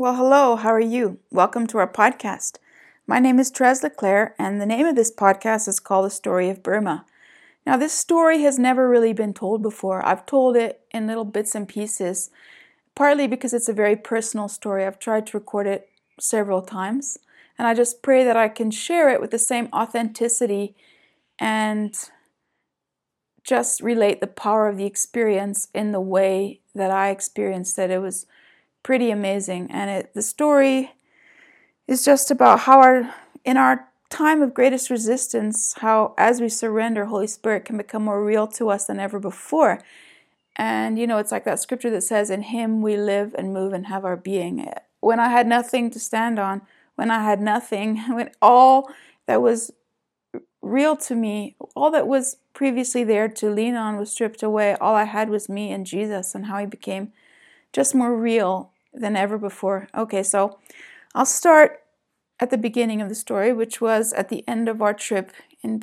Well, hello, how are you? Welcome to our podcast. My name is Therese Leclerc, and the name of this podcast is called The Story of Burma. Now, this story has never really been told before. I've told it in little bits and pieces, partly because it's a very personal story. I've tried to record it several times, and I just pray that I can share it with the same authenticity and just relate the power of the experience in the way that I experienced it. It was pretty amazing. And it, the story is just about how our in our time of greatest resistance, how as we surrender, Holy Spirit can become more real to us than ever before. And you know, it's like that scripture that says, "In Him we live and move and have our being." When I had nothing to stand on, when I had nothing, when all that was real to me, all that was previously there to lean on was stripped away. All I had was me and Jesus, and how He became just more real than ever before. Okay, so I'll start at the beginning of the story, which was at the end of our trip in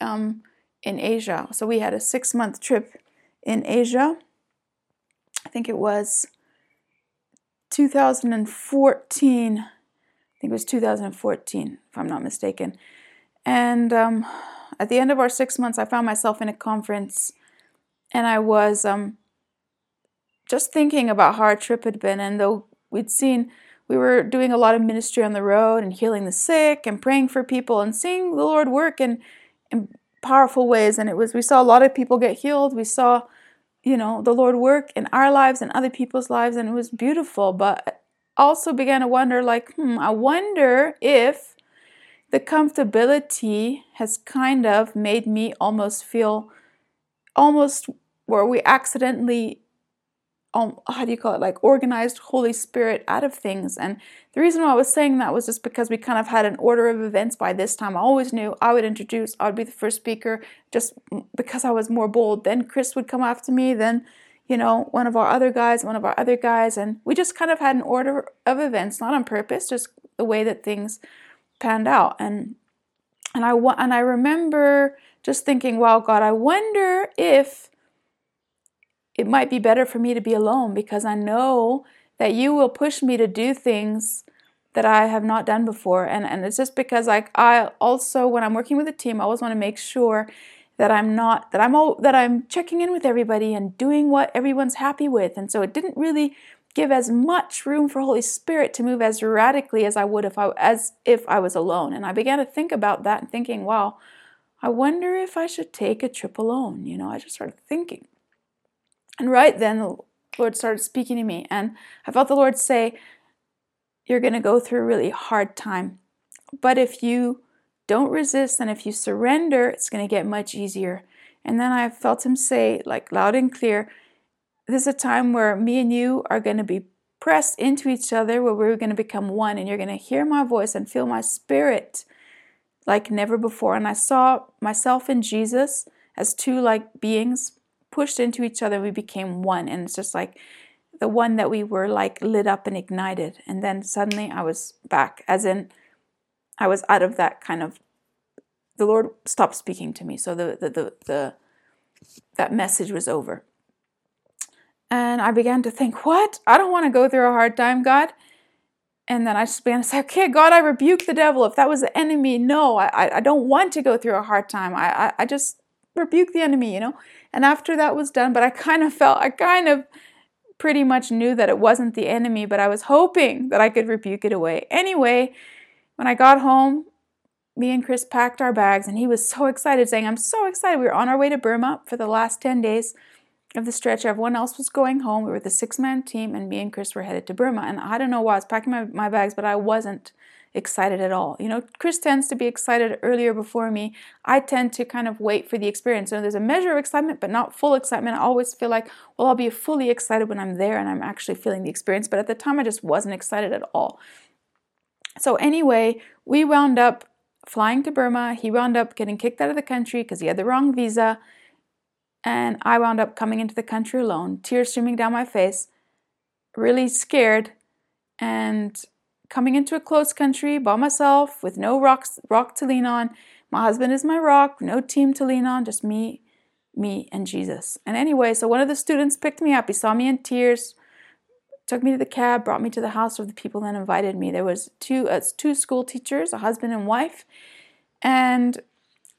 um, in Asia. So we had a six month trip in Asia. I think it was 2014. I think it was 2014, if I'm not mistaken. And um, at the end of our six months, I found myself in a conference, and I was um, just thinking about how our trip had been, and though we'd seen we were doing a lot of ministry on the road and healing the sick and praying for people and seeing the Lord work in, in powerful ways. And it was we saw a lot of people get healed. We saw, you know, the Lord work in our lives and other people's lives, and it was beautiful. But also began to wonder, like, hmm, I wonder if the comfortability has kind of made me almost feel almost where we accidentally um, how do you call it like organized holy spirit out of things. And the reason why i was saying that was just because we kind of had an order of events by this time. I always knew i would introduce i would be the first speaker just because i was more bold. Then chris would come after me then you know one of our other guys one of our other guys. And we just kind of had an order of events not on purpose just the way that things panned out. And and i and i remember just thinking wow god i wonder if it might be better for me to be alone because I know that you will push me to do things that I have not done before. And, and it's just because like I also when I'm working with a team, I always want to make sure that I'm not that I'm all, that I'm checking in with everybody and doing what everyone's happy with. And so it didn't really give as much room for Holy Spirit to move as radically as I would if I as if I was alone. And I began to think about that and thinking, wow, I wonder if I should take a trip alone. You know, I just started thinking. And right then, the Lord started speaking to me, and I felt the Lord say, You're going to go through a really hard time. But if you don't resist and if you surrender, it's going to get much easier. And then I felt Him say, like loud and clear, This is a time where me and you are going to be pressed into each other, where we're going to become one, and you're going to hear my voice and feel my spirit like never before. And I saw myself and Jesus as two like beings pushed into each other, we became one. And it's just like the one that we were like lit up and ignited. And then suddenly I was back, as in I was out of that kind of the Lord stopped speaking to me. So the the the, the that message was over. And I began to think, what? I don't want to go through a hard time, God. And then I just began to say, okay, God, I rebuke the devil. If that was the enemy, no, I, I don't want to go through a hard time. I, I, I just rebuke the enemy, you know? And after that was done, but I kind of felt, I kind of pretty much knew that it wasn't the enemy, but I was hoping that I could rebuke it away. Anyway, when I got home, me and Chris packed our bags, and he was so excited, saying, I'm so excited. We were on our way to Burma for the last 10 days of the stretch. Everyone else was going home. We were the six man team, and me and Chris were headed to Burma. And I don't know why I was packing my, my bags, but I wasn't excited at all. You know, Chris tends to be excited earlier before me. I tend to kind of wait for the experience. So there's a measure of excitement, but not full excitement. I always feel like, well, I'll be fully excited when I'm there and I'm actually feeling the experience. But at the time, I just wasn't excited at all. So, anyway, we wound up flying to Burma. He wound up getting kicked out of the country because he had the wrong visa. And I wound up coming into the country alone, tears streaming down my face, really scared. And coming into a closed country by myself with no rocks, rock to lean on. My husband is my rock, no team to lean on, just me, me, and Jesus. And anyway, so one of the students picked me up. He saw me in tears, took me to the cab, brought me to the house of the people that invited me. There was two uh, two school teachers, a husband and wife, and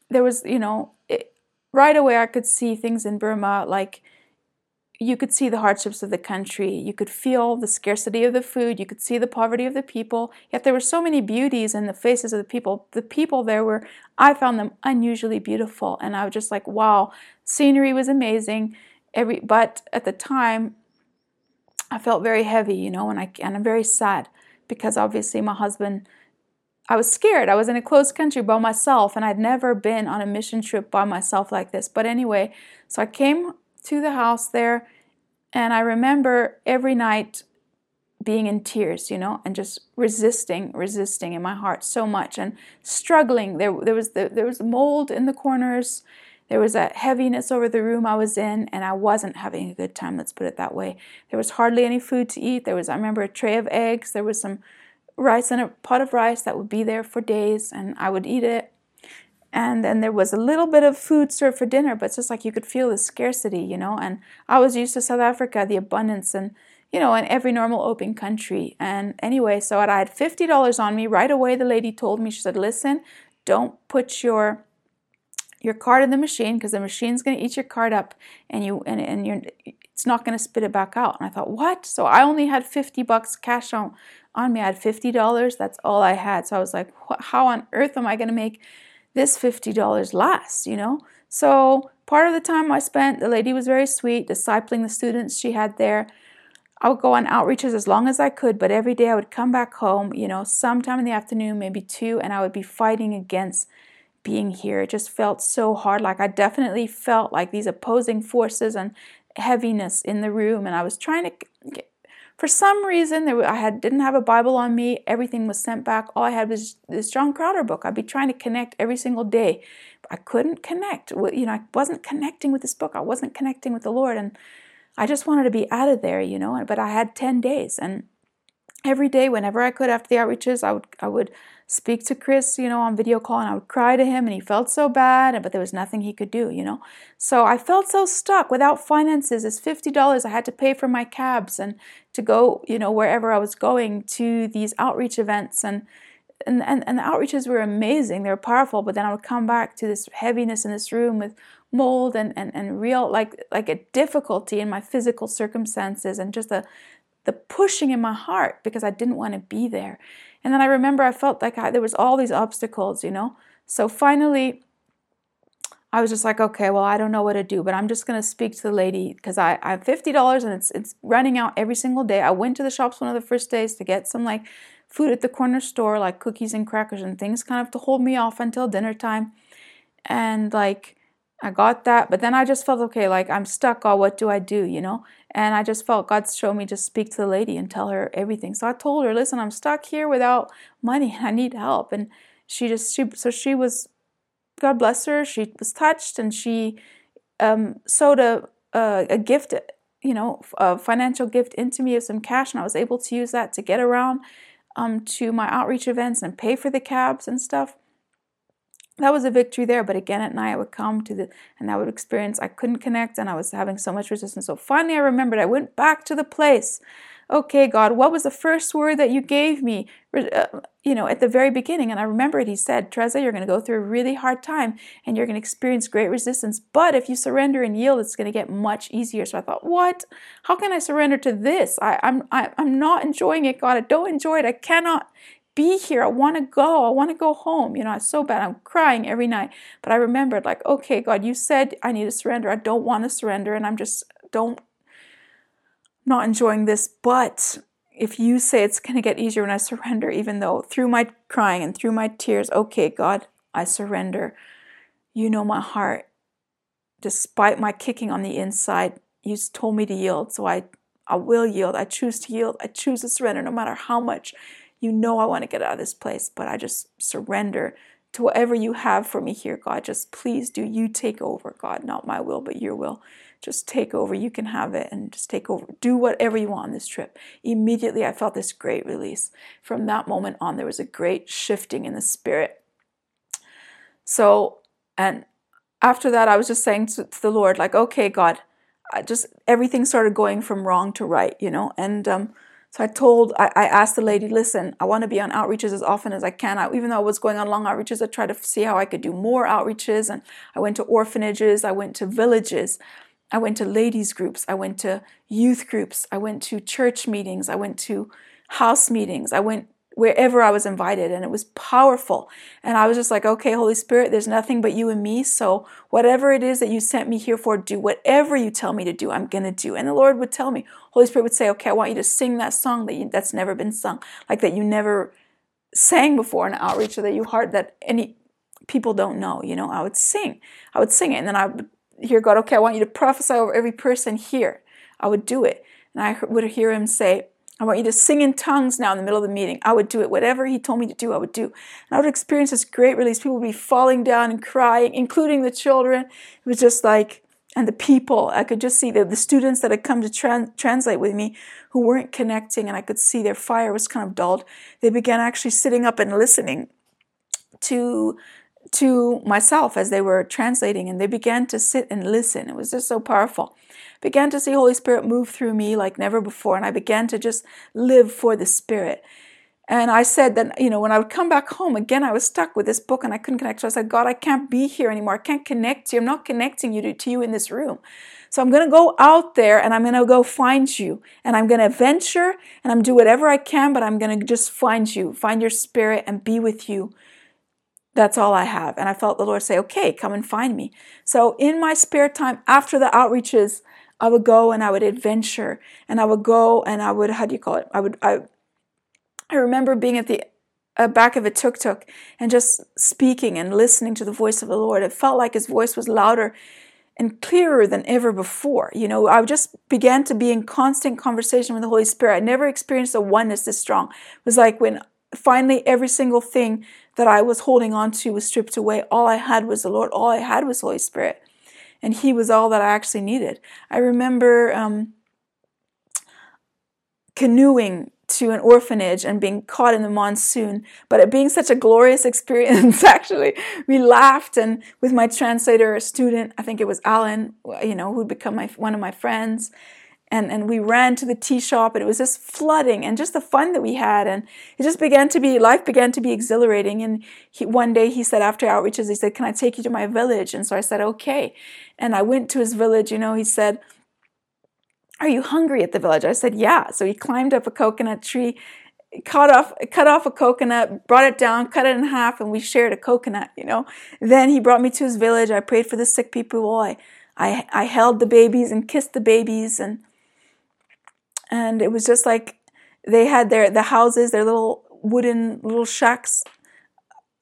there was you know it, right away I could see things in Burma like you could see the hardships of the country. You could feel the scarcity of the food. You could see the poverty of the people. Yet there were so many beauties in the faces of the people. The people there were, I found them unusually beautiful. And I was just like, wow, scenery was amazing. Every, but at the time, I felt very heavy, you know, and, I, and I'm very sad because obviously my husband, I was scared. I was in a closed country by myself and I'd never been on a mission trip by myself like this. But anyway, so I came to the house there. And I remember every night being in tears, you know, and just resisting, resisting in my heart so much and struggling. There, there was the, there was mold in the corners. There was a heaviness over the room I was in, and I wasn't having a good time. Let's put it that way. There was hardly any food to eat. There was, I remember, a tray of eggs. There was some rice and a pot of rice that would be there for days, and I would eat it and then there was a little bit of food served for dinner but it's just like you could feel the scarcity you know? And i was used to south africa the abundance and you know in every normal open country. And anyway so i had $50 on me. Right away the lady told me she said listen don't put your your card in the machine because the machine's going to eat your card up and you and, and you're it's not going to spit it back out. And i thought what? So i only had 50 bucks cash on on me. I had $50 that's all i had. So i was like how on earth am i going to make this $50 lasts, you know? So part of the time I spent, the lady was very sweet, discipling the students she had there. I would go on outreaches as long as I could, but every day I would come back home, you know, sometime in the afternoon, maybe two, and I would be fighting against being here. It just felt so hard. Like I definitely felt like these opposing forces and heaviness in the room, and I was trying to get, for some reason, there, I had didn't have a Bible on me. Everything was sent back. All I had was this John Crowder book. I'd be trying to connect every single day. I couldn't connect. You know, I wasn't connecting with this book. I wasn't connecting with the Lord, and I just wanted to be out of there, you know. But I had ten days, and every day, whenever I could after the outreaches, I would I would speak to Chris, you know, on video call, and I would cry to him, and he felt so bad, but there was nothing he could do, you know. So I felt so stuck without finances. It's fifty dollars I had to pay for my cabs and to go, you know, wherever I was going to these outreach events, and and and, and the outreaches were amazing. They were powerful, but then I would come back to this heaviness in this room with mold and and and real like like a difficulty in my physical circumstances and just the the pushing in my heart because I didn't want to be there. And then I remember I felt like I, there was all these obstacles, you know. So finally, I was just like, okay, well, I don't know what to do, but I'm just gonna speak to the lady because I, I have fifty dollars and it's it's running out every single day. I went to the shops one of the first days to get some like food at the corner store, like cookies and crackers and things, kind of to hold me off until dinner time. And like I got that, but then I just felt okay, like I'm stuck. Oh, what do I do? You know? And I just felt God showed me just speak to the lady and tell her everything. So I told her, listen, I'm stuck here without money and I need help. And she just she so she was God bless her, she was touched and she um, sewed a, a, a gift, you know, a financial gift into me of some cash, and I was able to use that to get around um, to my outreach events and pay for the cabs and stuff that was a victory there. But again, at night I would come to the and I would experience I couldn't connect and I was having so much resistance. So finally I remembered I went back to the place. Okay, God, what was the first word that you gave me? Uh, you know, at the very beginning. And I remembered He said, Teresa, you're going to go through a really hard time and you're going to experience great resistance. But if you surrender and yield, it's going to get much easier. So I thought, what? How can I surrender to this? I, I'm I, am i am not enjoying it, God. I don't enjoy it. I cannot be here. I want to go. I want to go home. You know, it's so bad. I'm crying every night. But I remembered, like, okay, God, you said I need to surrender. I don't want to surrender. And I'm just, don't, not enjoying this. But if you say it's going to get easier when I surrender, even though through my crying and through my tears, okay, God, I surrender. You know my heart. Despite my kicking on the inside, you told me to yield. So I, I will yield. I choose to yield. I choose to surrender no matter how much you know I want to get out of this place, but I just surrender to whatever you have for me here, God. Just please do you take over, God, not my will, but your will. Just take over. You can have it and just take over. Do whatever you want on this trip. Immediately, I felt this great release. From that moment on, there was a great shifting in the spirit. So, and after that, I was just saying to, to the Lord, like, okay, God, I just everything started going from wrong to right, you know, and um, So I told, I, I asked the lady, listen, I want to be on outreaches as often as I can. I, even though I was going on long outreaches, I tried to see how I could do more outreaches. And I went to orphanages, I went to villages, I went to ladies' groups, I went to youth groups, I went to church meetings, I went to house meetings, I went wherever I was invited, and it was powerful. And I was just like, okay, Holy Spirit, there's nothing but you and me. So whatever it is that you sent me here for, do whatever you tell me to do, I'm to do. And the Lord would tell me, Holy Spirit would say, okay, I want you to sing that song that you, that's never been sung, like that you never sang before in outreach or that you heard that any people don't know. You know, I would sing, I would sing it. And then I would hear God, okay, I want you to prophesy over every person here. I would do it. And I would hear him say, I want you to sing in tongues now in the middle of the meeting. I would do it. Whatever he told me to do, I would do. And I would experience this great release. People would be falling down and crying, including the children. It was just like, and the people. I could just see the, the students that had come to trans- translate with me who weren't connecting, and I could see their fire was kind of dulled. They began actually sitting up and listening to to myself as they were translating, and they began to sit and listen. It was just so powerful began to see Holy Spirit move through me like never before. And I began to just live for the Spirit. And I said that, you know, when I would come back home, again, I was stuck with this book and I couldn't connect. So I said, God, I can't be here anymore. I can't connect to you. I'm not connecting you to, to you in this room. So I'm going to go out there and I'm going to go find you. And I'm going to venture and I'm do whatever I can, but I'm going to just find you, find your spirit and be with you. That's all I have. And I felt the Lord say, okay, come and find me. So in my spare time after the outreaches, I would go and I would adventure and I would go and I would, how do you call it? I would, I, I remember being at the uh, back of a tuk tuk and just speaking and listening to the voice of the Lord. It felt like his voice was louder and clearer than ever before. You know, I just began to be in constant conversation with the Holy Spirit. I never experienced a oneness this strong. It was like when finally every single thing that I was holding on to was stripped away. All I had was the Lord. All I had was Holy Spirit and he was all that I actually needed. I remember um, canoeing to an orphanage and being caught in the monsoon, but it being such a glorious experience, actually, we laughed. And with my translator, a student, I think it was Alan, you know, who'd become my, one of my friends, and, and we ran to the tea shop and it was just flooding and just the fun that we had and it just began to be life began to be exhilarating and he, one day he said after outreaches he said can i take you to my village? And so i said okay. And i went to his village you know he said are you hungry at the village? I said yeah. So he climbed up a coconut tree cut off cut off a coconut brought it down cut it in half and we shared a coconut you know. Then he brought me to his village. I prayed for the sick people. I I, I held the babies and kissed the babies and and it was just like they had their the houses, their little wooden little shacks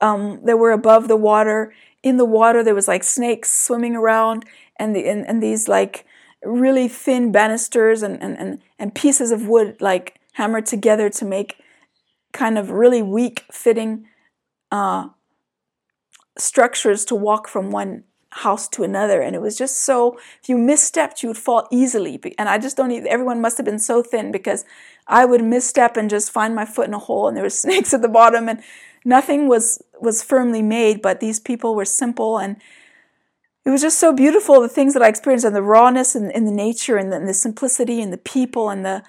um, that were above the water. In the water, there was like snakes swimming around, and the and, and these like really thin banisters and, and, and, and pieces of wood like hammered together to make kind of really weak fitting uh, structures to walk from one house to another and it was just so if you misstepped you would fall easily and i just don't need everyone must have been so thin because i would misstep and just find my foot in a hole and there were snakes at the bottom and nothing was was firmly made but these people were simple and it was just so beautiful the things that i experienced and the rawness and, and the nature and the, and the simplicity and the people and the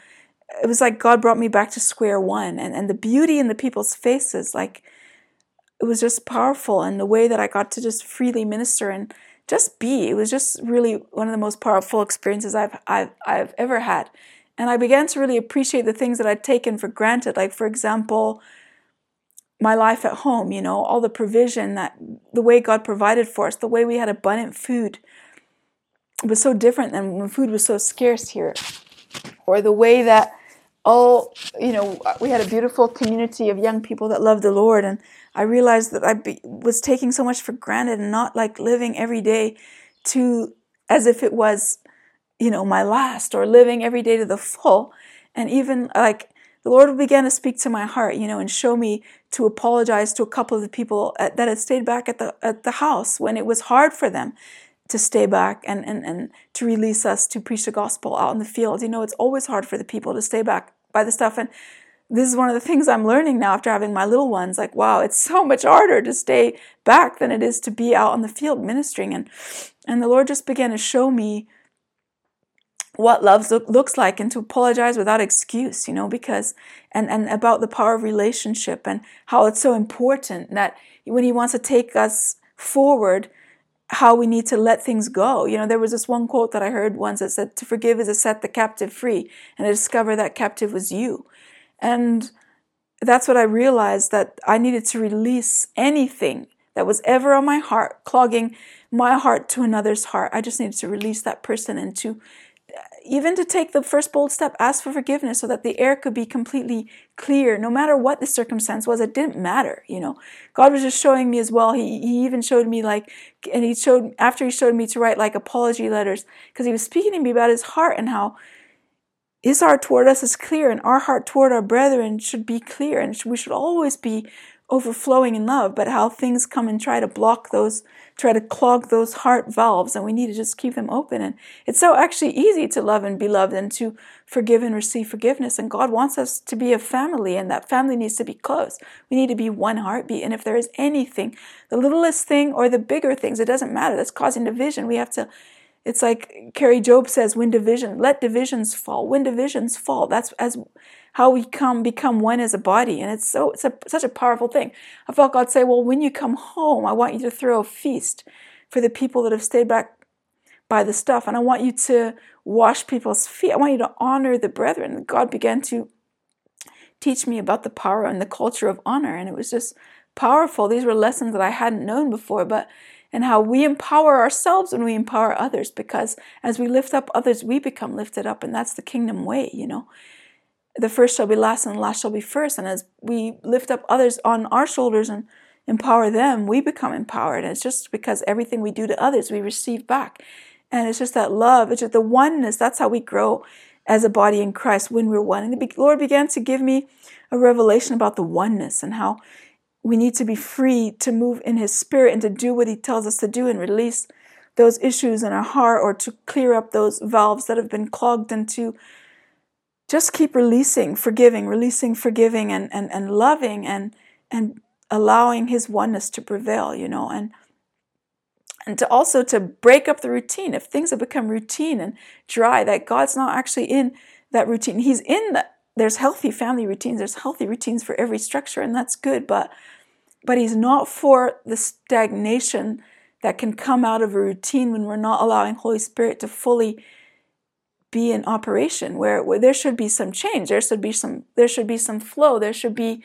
it was like god brought me back to square one and, and the beauty in the people's faces like it was just powerful and the way that I got to just freely minister and just be. It was just really one of the most powerful experiences I've I've I've ever had. And I began to really appreciate the things that I'd taken for granted. Like for example, my life at home, you know, all the provision that the way God provided for us, the way we had abundant food. Was so different than when food was so scarce here. Or the way that all, you know, we had a beautiful community of young people that loved the Lord and I realized that I be, was taking so much for granted and not like living every day to as if it was, you know, my last or living every day to the full. And even like the Lord began to speak to my heart, you know, and show me to apologize to a couple of the people at, that had stayed back at the at the house when it was hard for them to stay back and, and, and to release us to preach the gospel out in the field. You know, it's always hard for the people to stay back by the stuff. And this is one of the things I'm learning now after having my little ones. Like, wow, it's so much harder to stay back than it is to be out on the field ministering. And and the Lord just began to show me what love look, looks like and to apologize without excuse, you know, because, and, and about the power of relationship and how it's so important that when he wants to take us forward, how we need to let things go. You know, there was this one quote that I heard once that said, To forgive is to set the captive free and to discover that captive was you. And that's what I realized that I needed to release anything that was ever on my heart, clogging my heart to another's heart. I just needed to release that person and to uh, even to take the first bold step, ask for forgiveness so that the air could be completely clear, no matter what the circumstance was. It didn't matter, you know. God was just showing me as well. He, he even showed me like, and he showed, after he showed me to write like apology letters, because he was speaking to me about his heart and how his heart toward us is clear and our heart toward our brethren should be clear and we should always be overflowing in love, but how things come and try to block those, try to clog those heart valves, and we need to just keep them open. And it's so actually easy to love and be loved and to forgive and receive forgiveness. And God wants us to be a family, and that family needs to be close. We need to be one heartbeat. And if there is anything, the littlest thing or the bigger things, it doesn't matter, that's causing division, we have to. It's like Kari Jobe says, when division, let divisions fall. When divisions fall, that's as how we come become one as a body. And it's so it's a, such a powerful thing. I felt god say well when you come home i want you to throw a feast for the people that have stayed back by the stuff and i want you to wash people's feet. I want you to honor the brethren. God began to teach me about the power and the culture of honor and it was just powerful. These were lessons that i hadn't known before but and how we empower ourselves when we empower others because as we lift up others we become lifted up and that's the kingdom way you know the first shall be last and the last shall be first. And as we lift up others on our shoulders and empower them, we become empowered. And it's just because everything we do to others, we receive back. And it's just that love, it's just the oneness. That's how we grow as a body in Christ when we're one. And the Lord began to give me a revelation about the oneness and how we need to be free to move in His Spirit and to do what He tells us to do and release those issues in our heart or to clear up those valves that have been clogged and to just keep releasing, forgiving, releasing, forgiving, and, and, and loving and and allowing his oneness to prevail, you know, and and to also to break up the routine. If things have become routine and dry, that God's not actually in that routine. He's in that there's healthy family routines, there's healthy routines for every structure, and that's good, but but he's not for the stagnation that can come out of a routine when we're not allowing Holy Spirit to fully be in operation where, where there should be some change there should be some there should be some flow there should be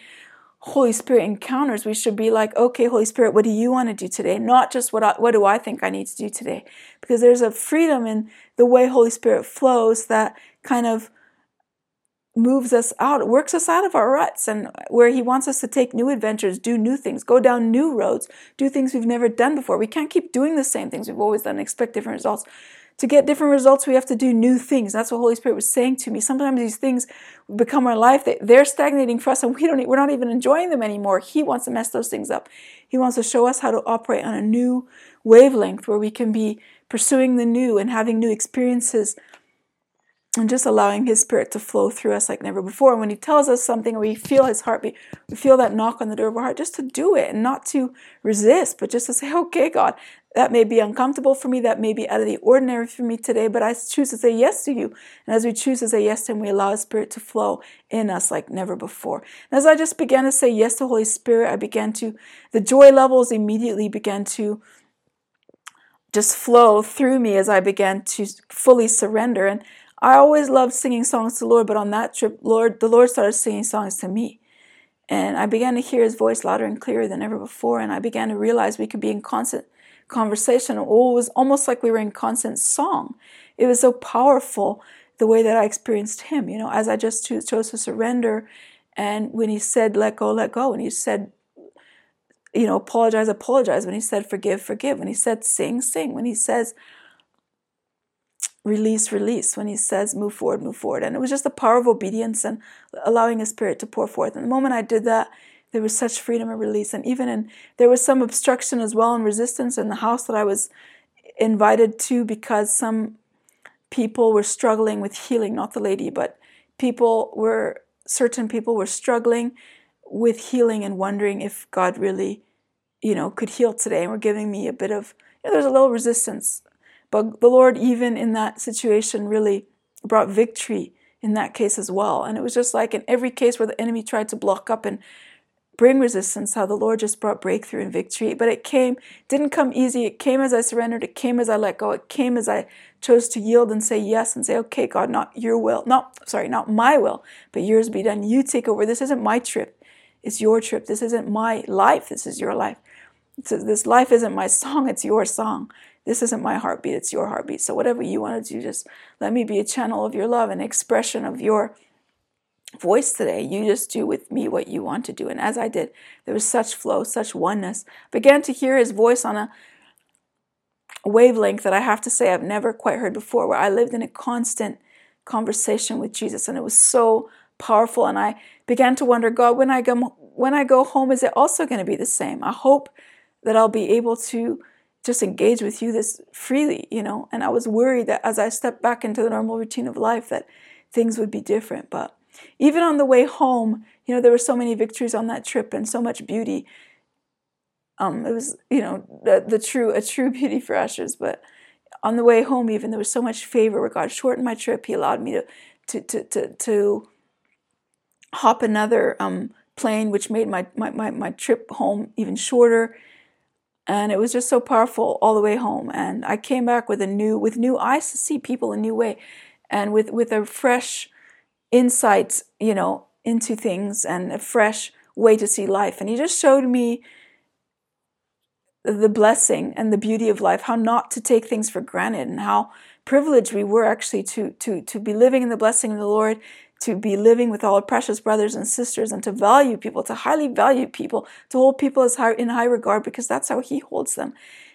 holy spirit encounters. We should be like okay holy spirit what do you want to do today? Not just what I, what do i think i need to do today because there's a freedom in the way holy spirit flows that kind of moves us out works us out of our ruts and where he wants us to take new adventures do new things go down new roads do things we've never done before we can't keep doing the same things we've always done and expect different results to get different results, we have to do new things. That's what Holy Spirit was saying to me. Sometimes these things become our life. They're stagnating for us, and we don't. We're not even enjoying them anymore. He wants to mess those things up. He wants to show us how to operate on a new wavelength where we can be pursuing the new and having new experiences and just allowing his spirit to flow through us like never before. And when he tells us something, we feel his heartbeat, we feel that knock on the door of our heart, just to do it and not to resist, but just to say, okay, God, that may be uncomfortable for me. That may be out of the ordinary for me today, but I choose to say yes to you. And as we choose to say yes to Him, we allow His Spirit to flow in us like never before. And as I just began to say yes to Holy Spirit, I began to, the joy levels immediately began to just flow through me as I began to fully surrender. And I always loved singing songs to the Lord, but on that trip, Lord, the Lord started singing songs to me. And I began to hear his voice louder and clearer than ever before. And I began to realize we could be in constant conversation. It was almost like we were in constant song. It was so powerful the way that I experienced him, you know, as I just chose, chose to surrender. And when he said, let go, let go, and he said, you know, apologize, apologize. When he said, forgive, forgive. When he said, sing, sing. When he says, release, release. When he says, move forward, move forward. And it was just the power of obedience and allowing his spirit to pour forth. And the moment I did that, there was such freedom and release. And even in, there was some obstruction as well and resistance in the house that I was invited to because some people were struggling with healing, not the lady, but people were, certain people were struggling with healing and wondering if God really, you know, could heal today and were giving me a bit of, you know, there's a little resistance. But the Lord, even in that situation, really brought victory in that case as well. And it was just like in every case where the enemy tried to block up and bring resistance, how the Lord just brought breakthrough and victory. But it came, didn't come easy. It came as I surrendered. It came as I let go. It came as I chose to yield and say yes and say, okay, God, not your will, not, sorry, not my will, but yours be done. You take over. This isn't my trip. It's your trip. This isn't my life. This is your life. This life isn't my song. It's your song. This isn't my heartbeat. It's your heartbeat. So whatever you want to do, just let me be a channel of your love, an expression of your voice today. You just do with me what you want to do. And as I did, there was such flow, such oneness. Began to hear his voice on a wavelength that I have to say I've never quite heard before, where I lived in a constant conversation with Jesus. And it was so powerful. And I began to wonder, God, when I go when I go home, is it also going to be the same? I hope that I'll be able to just engage with you this freely, you know. And I was worried that as I stepped back into the normal routine of life, that things would be different. But even on the way home, you know, there were so many victories on that trip and so much beauty. Um, it was, you know, the, the true a true beauty for ashes. But on the way home, even there was so much favor where God shortened my trip. He allowed me to to to to, to hop another um, plane, which made my, my, my, my trip home even shorter. And it was just so powerful all the way home. And I came back with a new with new eyes to see people a new way and with, with a fresh insight, you know, into things and a fresh way to see life. And he just showed me the blessing and the beauty of life, how not to take things for granted and how privileged we were actually to to to be living in the blessing of the Lord, to be living with all precious brothers and sisters and to value people, to highly value people, to hold people as high, in high regard because that's how he holds them.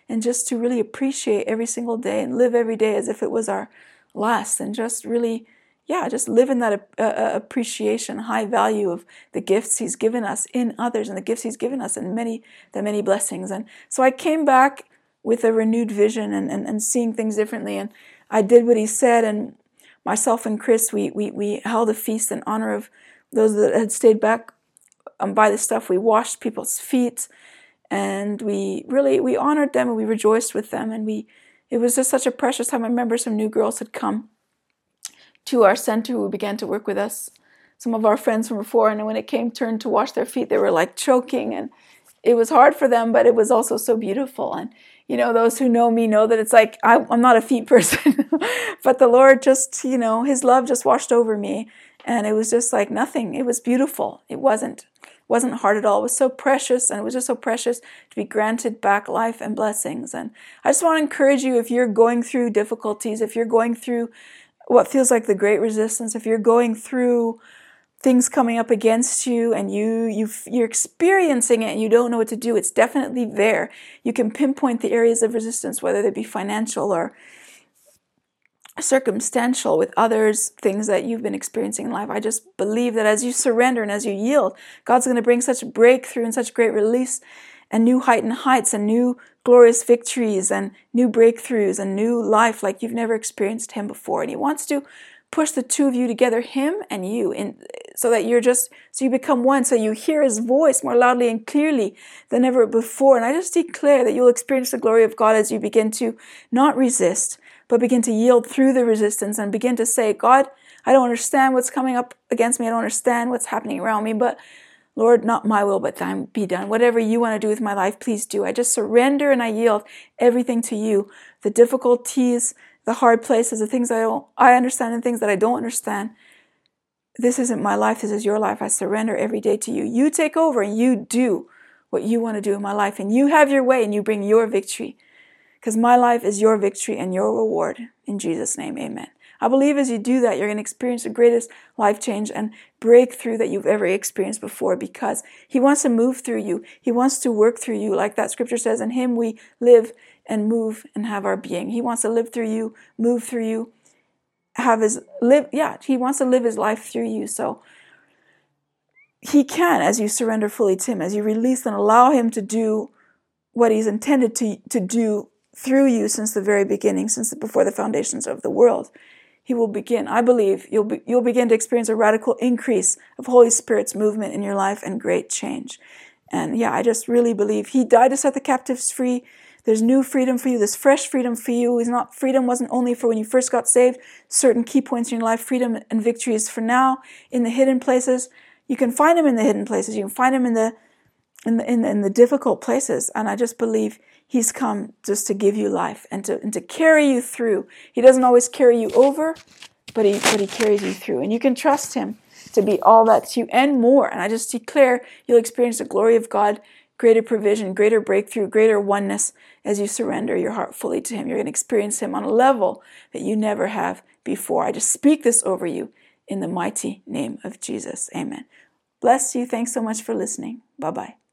And just to really appreciate every single day and live every day as if it was our last and just really yeah, just live in that uh, uh, appreciation, high value of the gifts He's given us in others and the gifts He's given us and many, the many blessings. And so I came back with a renewed vision and, and, and seeing things differently. And I did what He said. And myself and Chris, we, we, we held a feast in honor of those that had stayed back um, by the stuff. We washed people's feet and we really, we honored them and we rejoiced with them. And we, it was just such a precious time. I remember some new girls had come to our center who began to work with us. Some of our friends from before, and when it came turn to wash their feet, they were like choking, and it was hard for them, but it was also so beautiful. And you know, those who know me know that it's like I, am not a feet person, but the Lord just, you know, His love just washed over me, and it was just like nothing. It was beautiful. It wasn't wasn't hard at all. It was so precious, and it was just so precious to be granted back life and blessings. And I just want to encourage you if you're going through difficulties, if you're going through what feels like the great resistance, if you're going through things coming up against you and you you you're experiencing it and you don't know what to do, it's definitely there. You can pinpoint the areas of resistance, whether they be financial or circumstantial with others, things that you've been experiencing in life. I just believe that as you surrender and as you yield, God's going to bring such breakthrough and such great release and new height and heights and new glorious victories and new breakthroughs and new life like you've never experienced him before and he wants to push the two of you together him and you in so that you're just so you become one so you hear his voice more loudly and clearly than ever before and i just declare that you'll experience the glory of god as you begin to not resist but begin to yield through the resistance and begin to say god i don't understand what's coming up against me i don't understand what's happening around me but Lord, not my will, but thine be done. Whatever you want to do with my life, please do. I just surrender and I yield everything to you. The difficulties, the hard places, the things I don't, I understand and things that I don't understand. This isn't my life. This is your life. I surrender every day to you. You take over and you do what you want to do in my life and you have your way and you bring your victory. Because my life is your victory and your reward. In Jesus' name, amen. I believe as you do that, you're going to experience the greatest life change and breakthrough that you've ever experienced before because He wants to move through you. He wants to work through you. Like that scripture says, in Him we live and move and have our being. He wants to live through you, move through you, have His live. Yeah, He wants to live His life through you. So, he can as you surrender fully to him as you release and allow him to do what he's intended to, to do through you since the very beginning since before the foundations of the world he will begin, I believe, you'll, be, you'll begin to experience a radical increase of Holy Spirit's movement in your life and great change. And yeah, I just really believe He died to set the captives free. There's new freedom for you. There's fresh freedom for you. It's not freedom wasn't only for when you first got saved. Certain key points in your life, freedom and victory is for now in the hidden places. You can find them in the hidden places. You can find them in the in the, in the, in the difficult places. And I just believe He's come just to give you life and to and to carry you through. He doesn't always carry you over, but he but He carries you through, and you can trust Him to be all that to you and more. And I just declare you'll experience the glory of God greater provision, greater breakthrough, greater oneness as you surrender your heart fully to Him. You're going to experience Him on a level that you never have before. I just speak this over you in the mighty name of Jesus. Amen. Bless you. Thanks so much for listening. Bye bye.